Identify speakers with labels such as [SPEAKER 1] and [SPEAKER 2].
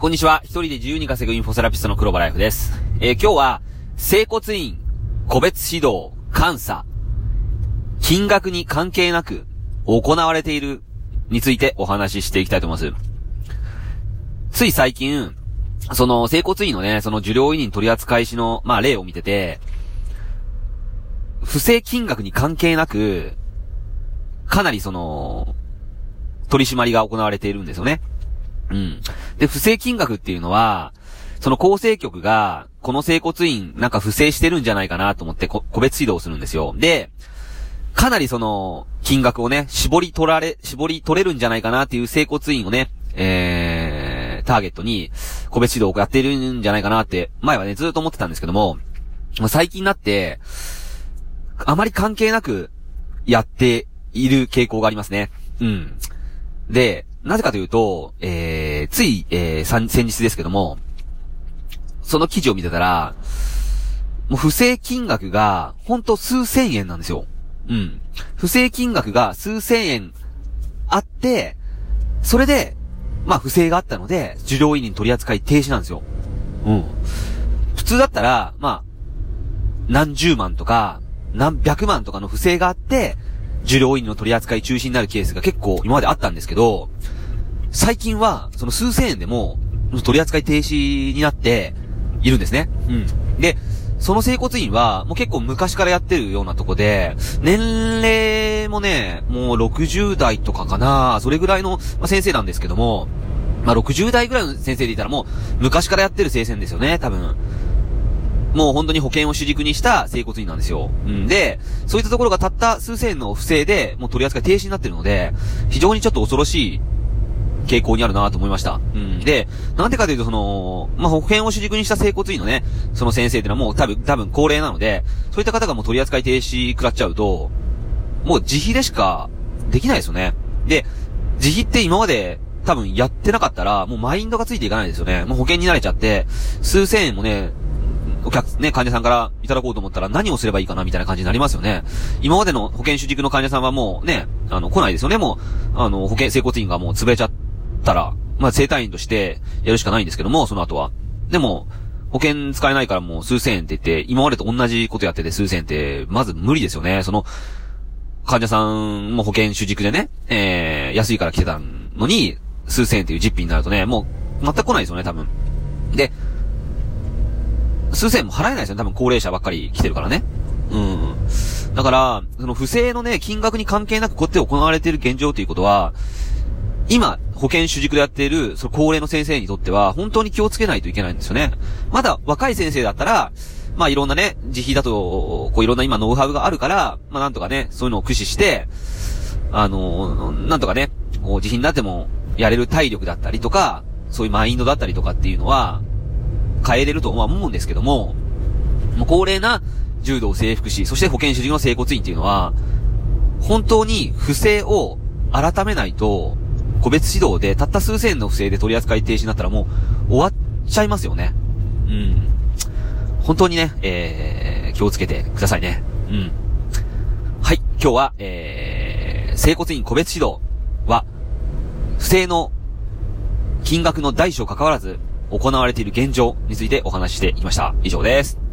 [SPEAKER 1] こんにちは。一人で自由に稼ぐインフォセラピストの黒場ライフです。えー、今日は、整骨院、個別指導、監査、金額に関係なく行われているについてお話ししていきたいと思います。つい最近、その、整骨院のね、その受領委任取扱いしの、まあ、例を見てて、不正金額に関係なく、かなりその、取り締まりが行われているんですよね。うん。で、不正金額っていうのは、その構成局が、この整骨院なんか不正してるんじゃないかなと思って個別指導するんですよ。で、かなりその、金額をね、絞り取られ、絞り取れるんじゃないかなっていう整骨院をね、えー、ターゲットに、個別指導をやってるんじゃないかなって、前はね、ずっと思ってたんですけども、最近になって、あまり関係なく、やっている傾向がありますね。うん。で、なぜかというと、えー、つい、えー、先日ですけども、その記事を見てたら、もう不正金額が、ほんと数千円なんですよ。うん。不正金額が数千円あって、それで、まあ不正があったので、受領委任取り扱い停止なんですよ。うん。普通だったら、まあ、何十万とか、何百万とかの不正があって、受領委任の取り扱い中止になるケースが結構今まであったんですけど、最近は、その数千円でも、取り扱い停止になっているんですね。うん。で、その整骨院は、もう結構昔からやってるようなとこで、年齢もね、もう60代とかかな、それぐらいの、まあ、先生なんですけども、まあ、60代ぐらいの先生でいたらもう、昔からやってる生鮮ですよね、多分。もう本当に保険を主軸にした整骨院なんですよ。うんで、そういったところがたった数千円の不正で、もう取り扱い停止になってるので、非常にちょっと恐ろしい傾向にあるなと思いました。うん。で、なんでかというと、その、まあ、保険を主軸にした整骨院のね、その先生っていうのはもう多分、多分高齢なので、そういった方がもう取り扱い停止食らっちゃうと、もう自費でしかできないですよね。で、自費って今まで多分やってなかったら、もうマインドがついていかないですよね。もう保険に慣れちゃって、数千円もね、お客、ね、患者さんからいただこうと思ったら何をすればいいかなみたいな感じになりますよね。今までの保険主軸の患者さんはもうね、あの、来ないですよね。もう、あの、保険整骨院がもう潰れちゃったら、まあ、生体院としてやるしかないんですけども、その後は。でも、保険使えないからもう数千円って言って、今までと同じことやってて数千円って、まず無理ですよね。その、患者さんも保険主軸でね、えー、安いから来てたのに、数千円っていう実費になるとね、もう、全く来ないですよね、多分。で、数千円も払えないですよね、多分高齢者ばっかり来てるからね。うん。だから、その不正のね、金額に関係なくこうやって行われている現状ということは、今、保健主軸でやっている、その高齢の先生にとっては、本当に気をつけないといけないんですよね。まだ若い先生だったら、まあいろんなね、自費だと、こういろんな今ノウハウがあるから、まあなんとかね、そういうのを駆使して、あのー、なんとかね、こう自費になってもやれる体力だったりとか、そういうマインドだったりとかっていうのは、変えれるとは思うんですけども、もう高齢な柔道整復師、そして保健主義の整骨院っていうのは、本当に不正を改めないと、個別指導でたった数千円の不正で取り扱い停止になったらもう終わっちゃいますよね。うん。本当にね、えー、気をつけてくださいね。うん。はい、今日は、えー、整骨院個別指導は、不正の金額の大小関わらず行われている現状についてお話ししていきました。以上です。